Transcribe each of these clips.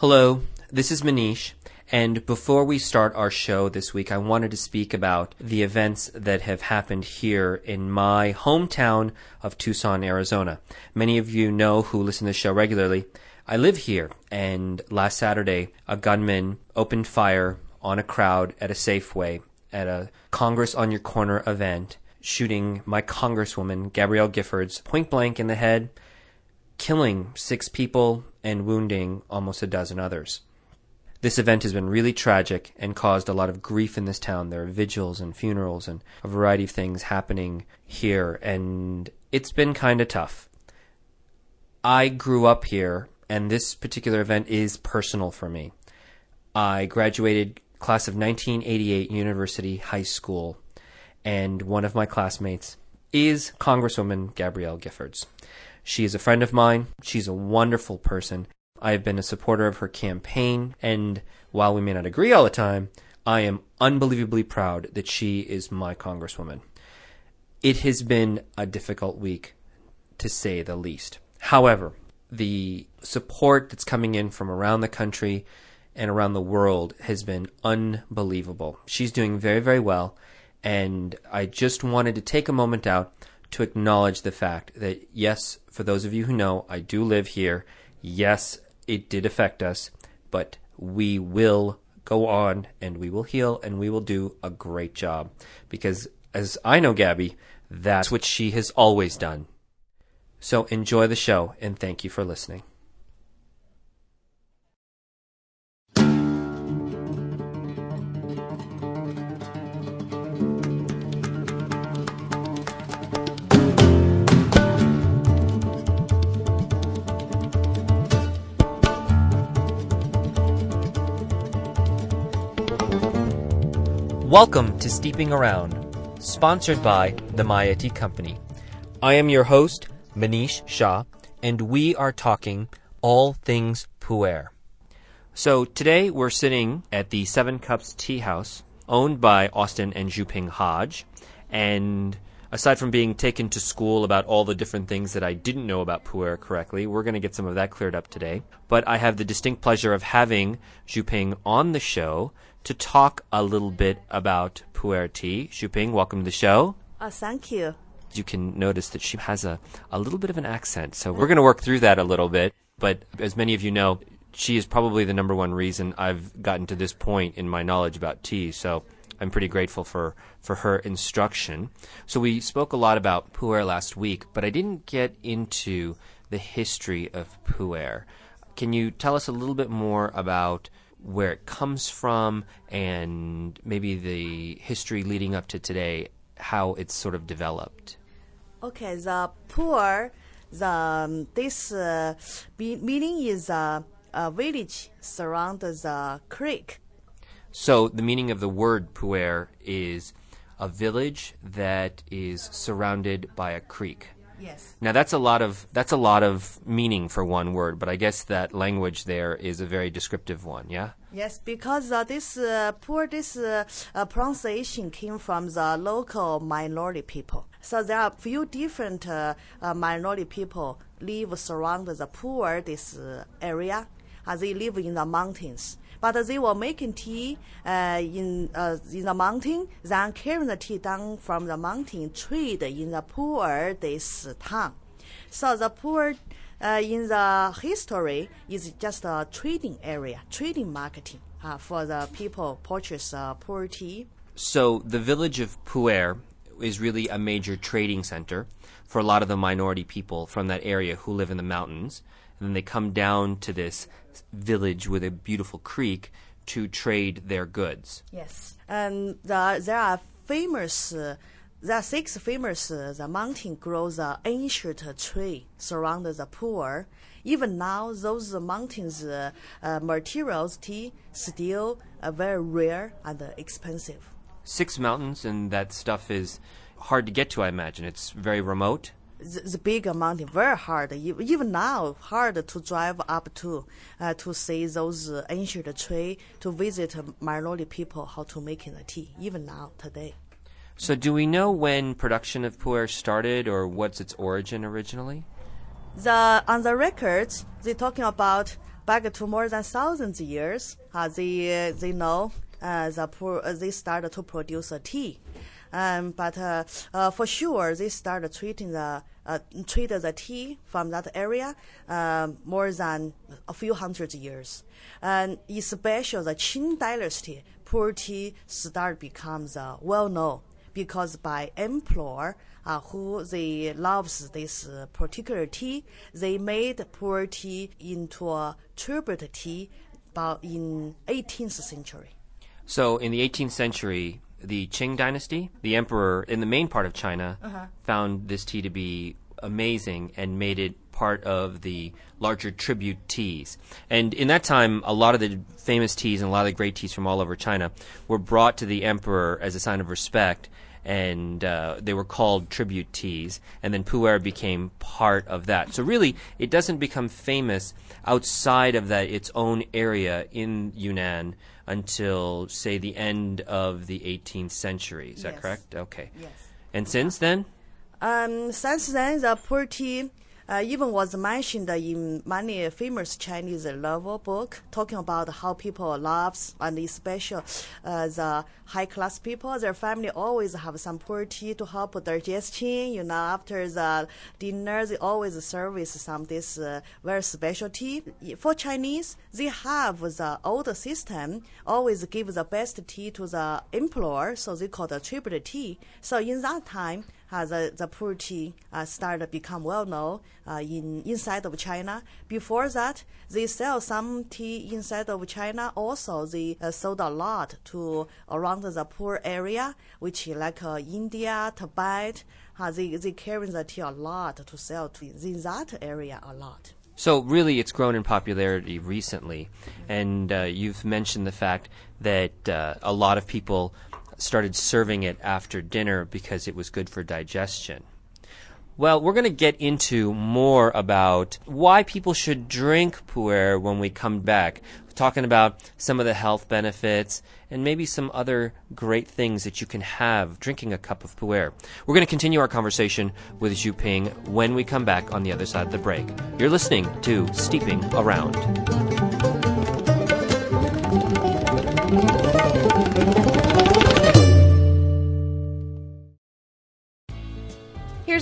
Hello, this is Manish. And before we start our show this week, I wanted to speak about the events that have happened here in my hometown of Tucson, Arizona. Many of you know who listen to the show regularly. I live here, and last Saturday, a gunman opened fire on a crowd at a Safeway at a Congress on Your Corner event, shooting my congresswoman, Gabrielle Giffords, point blank in the head, killing six people and wounding almost a dozen others. This event has been really tragic and caused a lot of grief in this town. There are vigils and funerals and a variety of things happening here, and it's been kind of tough. I grew up here, and this particular event is personal for me. I graduated class of 1988 University High School, and one of my classmates is Congresswoman Gabrielle Giffords. She is a friend of mine. She's a wonderful person. I have been a supporter of her campaign, and while we may not agree all the time, I am unbelievably proud that she is my Congresswoman. It has been a difficult week, to say the least. However, the support that's coming in from around the country and around the world has been unbelievable. She's doing very, very well, and I just wanted to take a moment out to acknowledge the fact that, yes, for those of you who know, I do live here. Yes, it did affect us, but we will go on and we will heal and we will do a great job. Because as I know Gabby, that's what she has always done. So enjoy the show and thank you for listening. Welcome to Steeping Around, sponsored by the Maya Tea Company. I am your host, Manish Shah, and we are talking all things pu'er. So today we're sitting at the Seven Cups Tea House, owned by Austin and Zhuping Hodge, and aside from being taken to school about all the different things that I didn't know about pu'er correctly, we're going to get some of that cleared up today. But I have the distinct pleasure of having Zhuping on the show to talk a little bit about pu'er tea. Zhuping, welcome to the show. Oh, thank you. You can notice that she has a, a little bit of an accent, so we're going to work through that a little bit. But as many of you know, she is probably the number one reason I've gotten to this point in my knowledge about tea. So I'm pretty grateful for, for her instruction. So we spoke a lot about pu'er last week, but I didn't get into the history of pu'er. Can you tell us a little bit more about where it comes from and maybe the history leading up to today, how it's sort of developed? Okay, the pu'er, the um, this uh, meaning is uh, a village surround the creek. So the meaning of the word pu'er is a village that is surrounded by a creek. Yes. Now that's a lot of that's a lot of meaning for one word, but I guess that language there is a very descriptive one. Yeah. Yes, because uh, this uh, pu'er this uh, uh pronunciation came from the local minority people. So there are few different uh, uh, minority people live surround the pu'er this area. they live in the mountains but they were making tea uh, in uh, in the mountain, then carrying the tea down from the mountain, trade in the pu'er this town. So the pu'er uh, in the history is just a trading area, trading marketing uh, for the people purchase uh, pu'er tea. So the village of Pu'er is really a major trading center for a lot of the minority people from that area who live in the mountains. And then they come down to this village with a beautiful creek to trade their goods. Yes, and the, there are famous. Uh, there are six famous. Uh, the mountain grows an ancient tree surround the pool. Even now, those mountains uh, uh materials tea still uh, very rare and expensive. Six mountains, and that stuff is hard to get to. I imagine it's very remote the, the big mountain very hard. Even now, hard to drive up to uh, to see those ancient tree to visit minority people how to make the tea. Even now today. So, do we know when production of pu'er started, or what's its origin originally? The on the records, they're talking about back to more than thousands years, uh, they they know uh, the pu'er, uh, they started to produce a tea. Um, but uh, uh, for sure, they started treating the uh, the tea from that area um, more than a few hundred years, and especially the Qing dynasty, pu'er tea start becomes uh, well known because by emperor uh, who they loves this uh, particular tea, they made pu'er tea into a tribute tea about in 18th century. So in the 18th century, the Qing dynasty, the emperor in the main part of China, Uh-huh. found this tea to be amazing and made it part of the larger tribute teas. And in that time, a lot of the famous teas and a lot of the great teas from all over China were brought to the emperor as a sign of respect. And uh, they were called tribute teas, and then pu'er became part of that. So really, it doesn't become famous outside of that its own area in Yunnan until, say, the end of the 18th century. Is that correct? Okay. Yes. And since then? Um, since then, the tea uh, even was mentioned in many famous Chinese novel book, talking about how people loves and especially uh, the high class people, their family always have some pu'er tea to help digestion. You know, after the dinner, they always service some this uh, very special tea. For Chinese, they have the old system, always give the best tea to the employer, so they call the tribute tea. So in that time, the, the pu'er tea uh, started to become well known uh, in inside of China. Before that, they sell some tea inside of China. Also, they uh, sold a lot to around the pu'er area, which like uh, India, Tibet. Uh, they they carry the tea a lot to sell to in that area a lot. So really, it's grown in popularity recently, and uh, you've mentioned the fact that uh, a lot of people started serving it after dinner because it was good for digestion. Well, we're going to get into more about why people should drink pu'er when we come back. Talking about some of the health benefits and maybe some other great things that you can have drinking a cup of pu'er. We're going to continue our conversation with Zhuping when we come back on the other side of the break. You're listening to Steeping Around.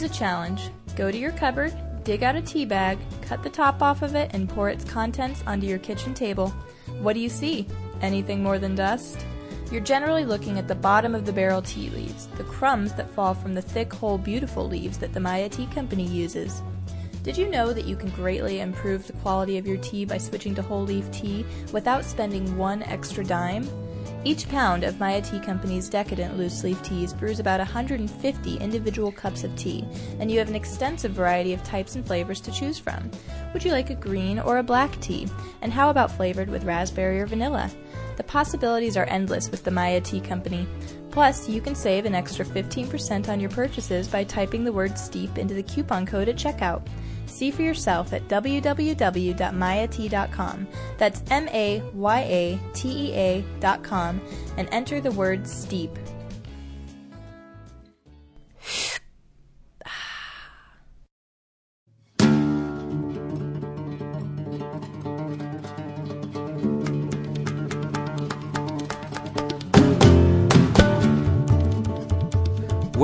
A challenge. Go to your cupboard, dig out a tea bag, cut the top off of it, and pour its contents onto your kitchen table. What do you see? Anything more than dust? You're generally looking at the bottom of the barrel tea leaves, the crumbs that fall from the thick, whole, beautiful leaves that the Maya Tea Company uses. Did you know that you can greatly improve the quality of your tea by switching to whole leaf tea without spending one extra dime? Each pound of Maya Tea Company's decadent loose leaf teas brews about 150 individual cups of tea, and you have an extensive variety of types and flavors to choose from. Would you like a green or a black tea? And how about flavored with raspberry or vanilla? The possibilities are endless with the Maya Tea Company. Plus, you can save an extra 15% on your purchases by typing the word STEEP into the coupon code at checkout. See for yourself at www.mayatea.com. That's M A Y A T E A.com and enter the word STEEP.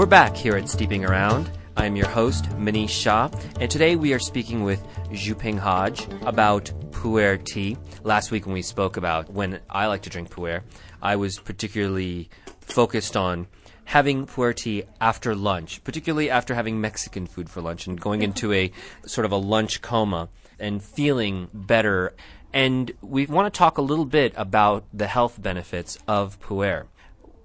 We're back here at Steeping Around. I'm your host, Manish Shah, and today we are speaking with Zhuping Hodge about pu'er tea. Last week when we spoke about when I like to drink pu'er, I was particularly focused on having pu'er tea after lunch, particularly after having Mexican food for lunch and going into a sort of a lunch coma and feeling better. And we want to talk a little bit about the health benefits of pu'er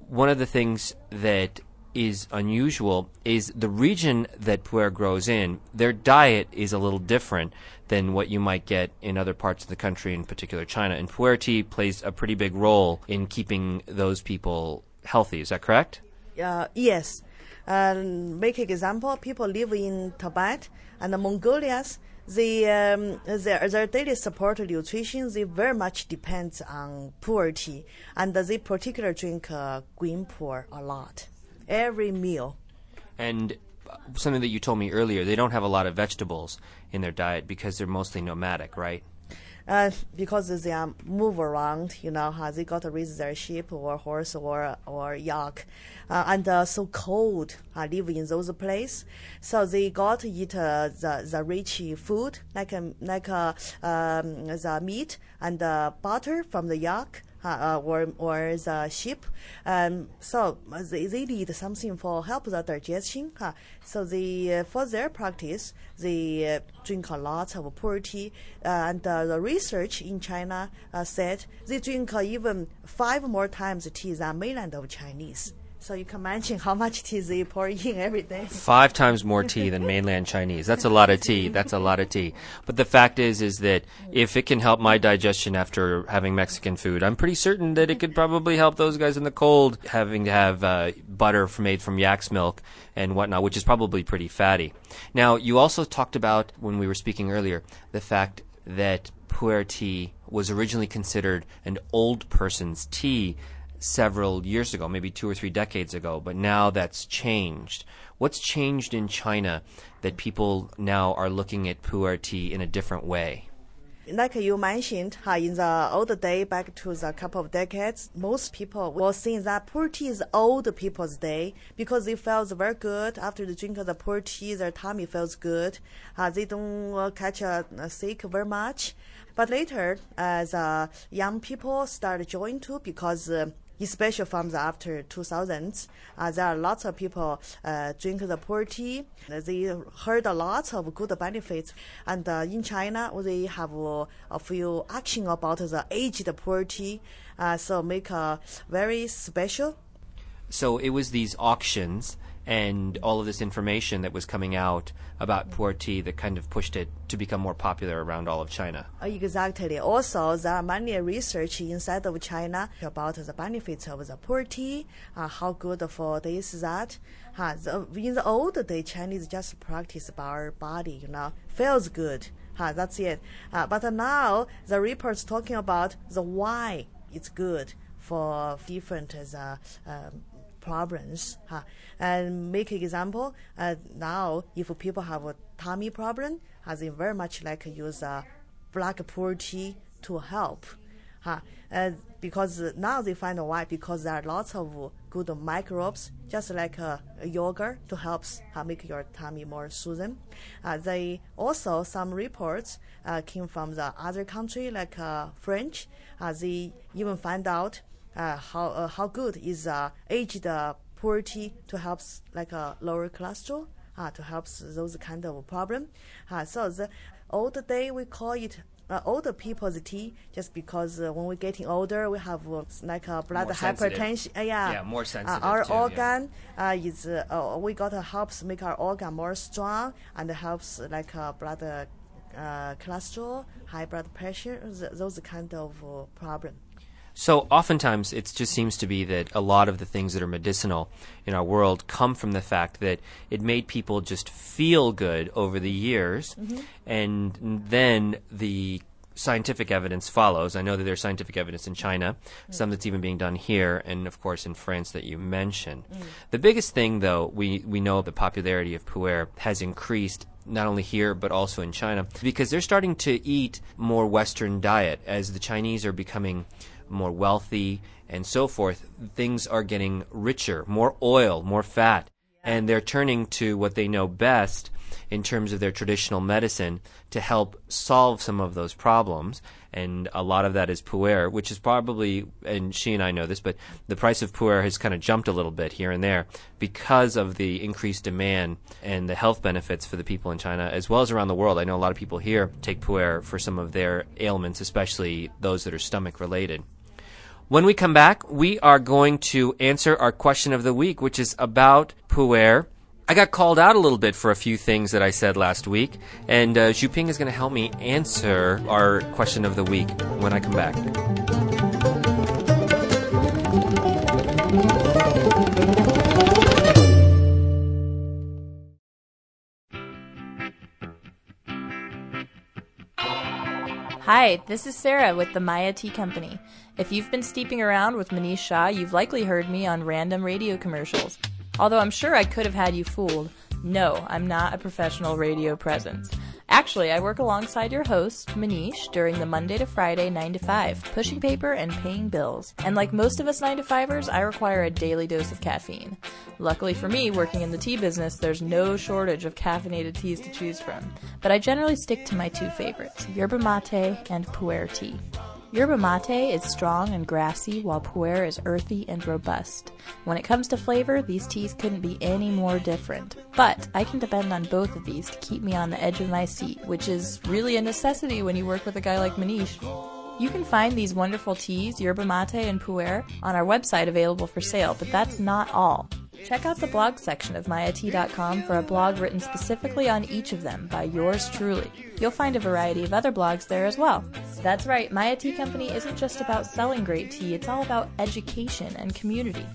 one of the things that is unusual is the region that pu'er grows in. Their diet is a little different than what you might get in other parts of the country, in particular China. And pu'er tea plays a pretty big role in keeping those people healthy. Is that correct? Uh, yes. Um, make example, people live in Tibet and the Mongolians. They, um, their, their daily support nutrition, they very much depends on pu'er tea. And they particularly drink uh, green pu'er a lot. Every meal. And uh, something that you told me earlier, they don't have a lot of vegetables in their diet because they're mostly nomadic, right? uh, because they are move around, you know, uh, they got to raise their sheep or horse or or yak, uh, and uh, so cold, uh, live in those places. So they got to eat uh, the the rich food like um, like uh, um, the meat and uh, butter from the yak. Uh, or or the sheep, um, so they, they need something for help the digestion. Uh, so they uh, for their practice they uh, drink a lot of pu'er tea, uh, and uh, the research in China uh, said they drink uh, even five more times tea than mainland of Chinese. So you can imagine how much tea they pour in every day. Five times more tea than mainland Chinese. That's a lot of tea. That's a lot of tea. But the fact is, is that if it can help my digestion after having Mexican food, I'm pretty certain that it could probably help those guys in the cold having to have uh, butter made from yak's milk and whatnot, which is probably pretty fatty. Now, you also talked about when we were speaking earlier the fact that pu'er tea was originally considered an old person's tea several years ago, maybe two or three decades ago, but now that's changed. What's changed in China that people now are looking at pu'er tea in a different way? Like you mentioned, uh, in the old day, back to the couple of decades, most people were saying that pu'er tea is old people's day because they felt very good after the drink of the pu'er tea. Their tummy feels good. Uh, they don't uh, catch a, a sick very much. But later, as uh, young people start joining too, because uh, especially from the after 2000s, uh, there are lots of people uh, drink the pu'er tea. They heard a lot of good benefits. And uh, in China, they have uh, a few action about the aged pu'er tea, uh, so make a very special. So it was these auctions and all of this information that was coming out about pu'er tea that kind of pushed it to become more popular around all of China. Uh, Exactly. Also, there are many research inside of China about the benefits of the pu'er tea, uh, how good for this, that. Uh, the, in the old day, Chinese just practice our body, you know, feels good. Uh, that's it. Uh, but now, the reports talking about the why it's good for different uh, um, problems. Huh? And make example, uh, now if people have a tummy problem, uh, they very much like use uh, black pu'er tea to help. Huh? Uh, because now they find why because there are lots of good microbes, just like uh, yogurt to help uh, make your tummy more soothing. Uh, they also some reports uh, came from the other country like uh, French. They even find out how uh, how good is uh, aged uh, tea to help like uh, lower cholesterol, uh, to help those kind of problem. Uh, so the old day we call it. Uh, older people's tea, just because uh, when we're getting older, we have uh, like uh, blood More hypertension. Uh, yeah, Yeah, more Uh, sensitive our too, yeah. organ uh, is uh, uh, we got to helps make our organ more strong and helps like uh, blood uh, uh, cholesterol, high blood pressure, th- those kind of uh, problem. So oftentimes it just seems to be that a lot of the things that are medicinal in our world come from the fact that it made people just feel good over the years, mm-hmm. and then the scientific evidence follows. I know that there's scientific evidence in China, mm. some that's even being done here, and of course in France that you mentioned. Mm. The biggest thing, though, we we know the popularity of pu'er has increased not only here but also in China because they're starting to eat more Western diet as the Chinese are becoming more wealthy and so forth. Things are getting richer, more oil, more fat, and they're turning to what they know best in terms of their traditional medicine to help solve some of those problems. And a lot of that is pu'er, which is probably, and she and I know this, but the price of pu'er has kind of jumped a little bit here and there because of the increased demand and the health benefits for the people in China as well as around the world. I know a lot of people here take pu'er for some of their ailments, especially those that are stomach related. When we come back, we are going to answer our question of the week, which is about pu'er. I got called out a little bit for a few things that I said last week, and uh, Zhuping is going to help me answer our question of the week when I come back. Hi, this is Sarah with the Maya Tea Company. If you've been steeping around with Manish Shah, you've likely heard me on random radio commercials. Although I'm sure I could have had you fooled. No, I'm not a professional radio presence. Actually, I work alongside your host, Manish, during the Monday to Friday 9 to 5, pushing paper and paying bills. And like most of us 9 to 5ers, I require a daily dose of caffeine. Luckily for me, working in the tea business, there's no shortage of caffeinated teas to choose from. But I generally stick to my two favorites, yerba mate and pu'er tea. Yerba mate is strong and grassy, while pu'er is earthy and robust. When it comes to flavor, these teas couldn't be any more different. But I can depend on both of these to keep me on the edge of my seat, which is really a necessity when you work with a guy like Manish. You can find these wonderful teas, yerba mate and pu'er, on our website available for sale, but that's not all. Check out the blog section of mayatea.com for a blog written specifically on each of them by yours truly. You'll find a variety of other blogs there as well. That's right, Maya Tea Company isn't just about selling great tea, it's all about education and community.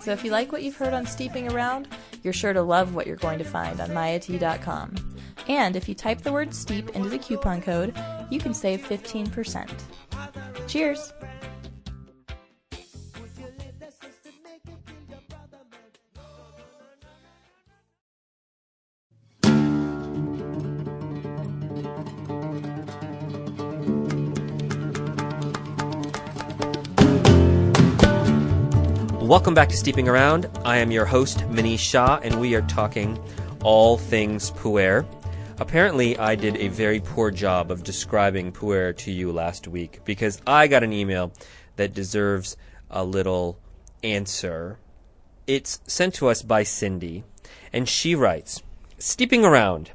So if you like what you've heard on Steeping Around, you're sure to love what you're going to find on mayatea.com. And if you type the word steep into the coupon code, you can save 15%. Cheers! Welcome back to Steeping Around. I am your host, Manish Shah, and we are talking all things pu'er. Apparently, I did a very poor job of describing pu'er to you last week because I got an email that deserves a little answer. It's sent to us by Cindy, and she writes Steeping Around.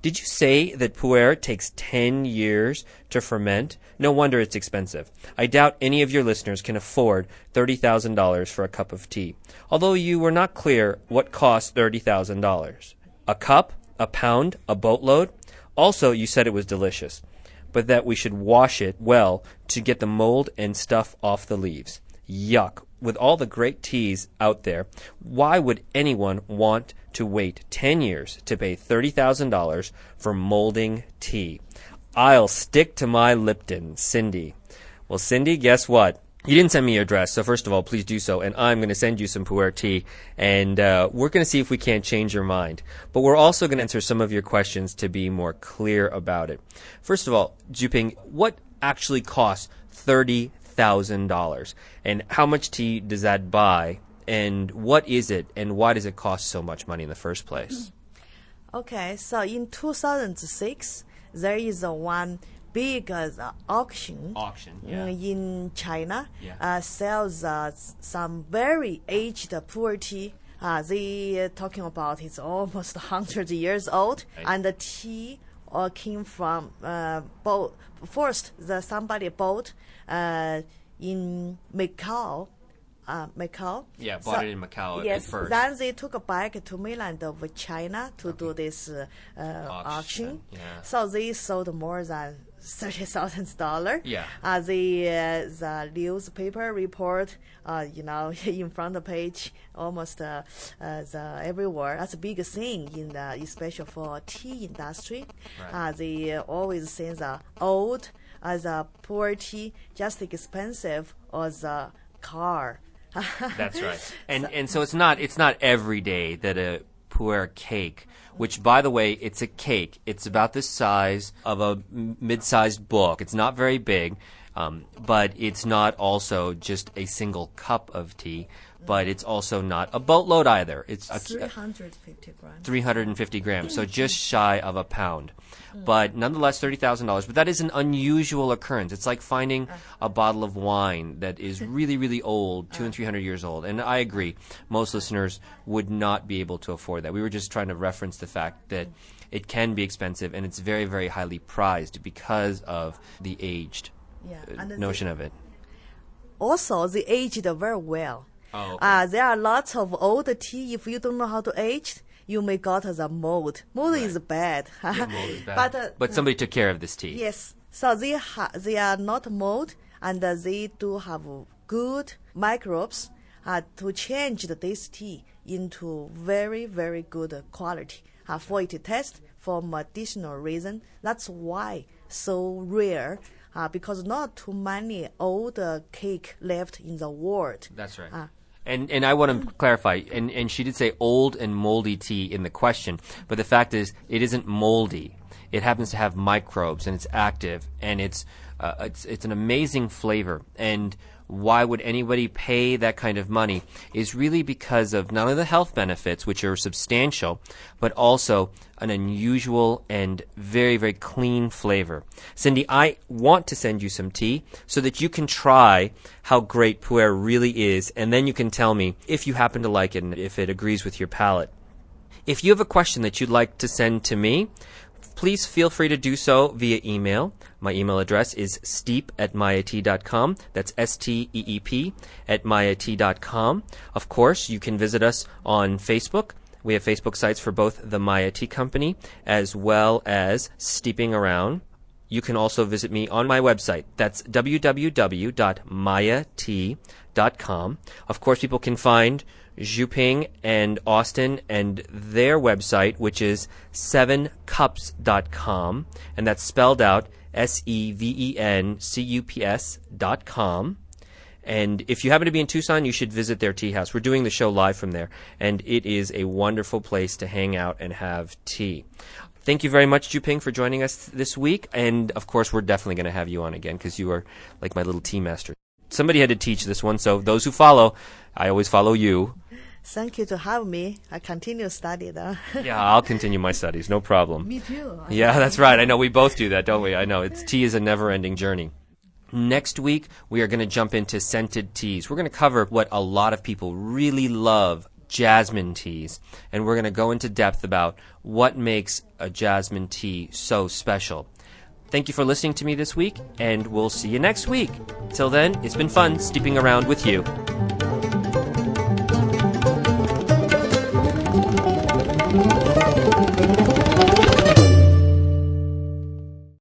Did you say that pu'er takes 10 years to ferment? No wonder it's expensive. I doubt any of your listeners can afford $30,000 for a cup of tea. Although you were not clear what costs $30,000. A cup? A pound? A boatload? Also, you said it was delicious, but that we should wash it well to get the mold and stuff off the leaves. Yuck. With all the great teas out there, why would anyone want to wait 10 years to pay $30,000 for molding tea? I'll stick to my Lipton, Cindy. Well, Cindy, guess what? You didn't send me your address, so first of all, please do so, and I'm going to send you some pu'er tea, and uh, we're going to see if we can't change your mind. But we're also going to answer some of your questions to be more clear about it. First of all, Zhuping, what actually costs thirty thousand dollars, and how much tea does that buy, and what is it, and why does it cost so much money in the first place? Okay, so in 2006, there is a one big uh, auction Auction, uh, in China Yeah. uh, sells uh, some very aged pu'er tea. Uh, they uh, talking about it's almost hundred years old, Right. and the tea uh, came from uh, boat. First, the somebody bought uh, in Macau. Uh, Macau. Yeah, bought it in Macau at Yes, first. then they took a bike to mainland of China to do this uh, uh, Auction, auction. yeah. So they sold more than thirty thousand dollar. Yeah. Uh, the uh, the newspaper report, uh, you know, in front page, almost uh, uh, the everywhere. That's a big thing in the, especially for tea industry. Right. Uh, they always say the old as a pu'er tea, just expensive as a car. That's right. And and so it's not it's not every day that a pu'er cake, which by the way, it's a cake. It's about the size of a mid-sized book. It's not very big, um, but it's not also just a single cup of tea. But it's also not a boatload either. It's a, 350 grams. 350 grams, so mm-hmm. just shy of a pound. Mm. But nonetheless, $30,000. But that is an unusual occurrence. It's like finding uh. a bottle of wine that is really, really old, two and uh. 300 years old. And I agree, most listeners would not be able to afford that. We were just trying to reference the fact that mm. it can be expensive and it's very, very highly prized because of the aged Yeah, uh, and the- notion of it. Also, the aged very well. Oh, okay. Uh, there are lots of old tea. If you don't know how to age, you may got the mold. Mold is bad. Mold is bad. but uh, but somebody took care of this tea. yes, so they ha- they are not mold, and uh, they do have good microbes uh, to change the, this tea into very very good quality. Uh, for it to test for medicinal reason. That's why so rare. Uh, because not too many old uh, cake left in the world. That's right. And and I want to mm. clarify, and, and she did say old and moldy tea in the question, but the fact is it isn't moldy. It happens to have microbes and it's active and it's uh, it's it's an amazing flavor and why would anybody pay that kind of money is really because of not only the health benefits, which are substantial, but also an unusual and very, very clean flavor. Cindy, I want to send you some tea so that you can try how great pu'er really is, and then you can tell me if you happen to like it and if it agrees with your palate. If you have a question that you'd like to send to me, please feel free to do so via email. My email address is steep at mayatea.com. That's S-T-E-E-P at mayatea.com. Of course, you can visit us on Facebook. We have Facebook sites for both the Maya Tea Company as well as Steeping Around. You can also visit me on my website. That's www.mayatea.com. Of course, people can find Zhuping and Austin and their website, which is sevencups.com, and that's spelled out S E V E N C U P S dot com. And if you happen to be in Tucson, you should visit their tea house. We're doing the show live from there, and it is a wonderful place to hang out and have tea. Thank you very much, Zhuping, for joining us this week. And of course, we're definitely going to have you on again because you are like my little tea master. Somebody had to teach this one, so those who follow, I always follow you. Thank you to have me. I continue study though. yeah, I'll continue my studies, no problem. me too. Yeah, that's right. I know we both do that, don't we? I know. It's tea is a never-ending journey. Next week, we are going to jump into scented teas. We're going to cover what a lot of people really love jasmine teas. And we're going to go into depth about what makes a jasmine tea so special. Thank you for listening to me this week, and we'll see you next week. Till then, it's been fun steeping around with you.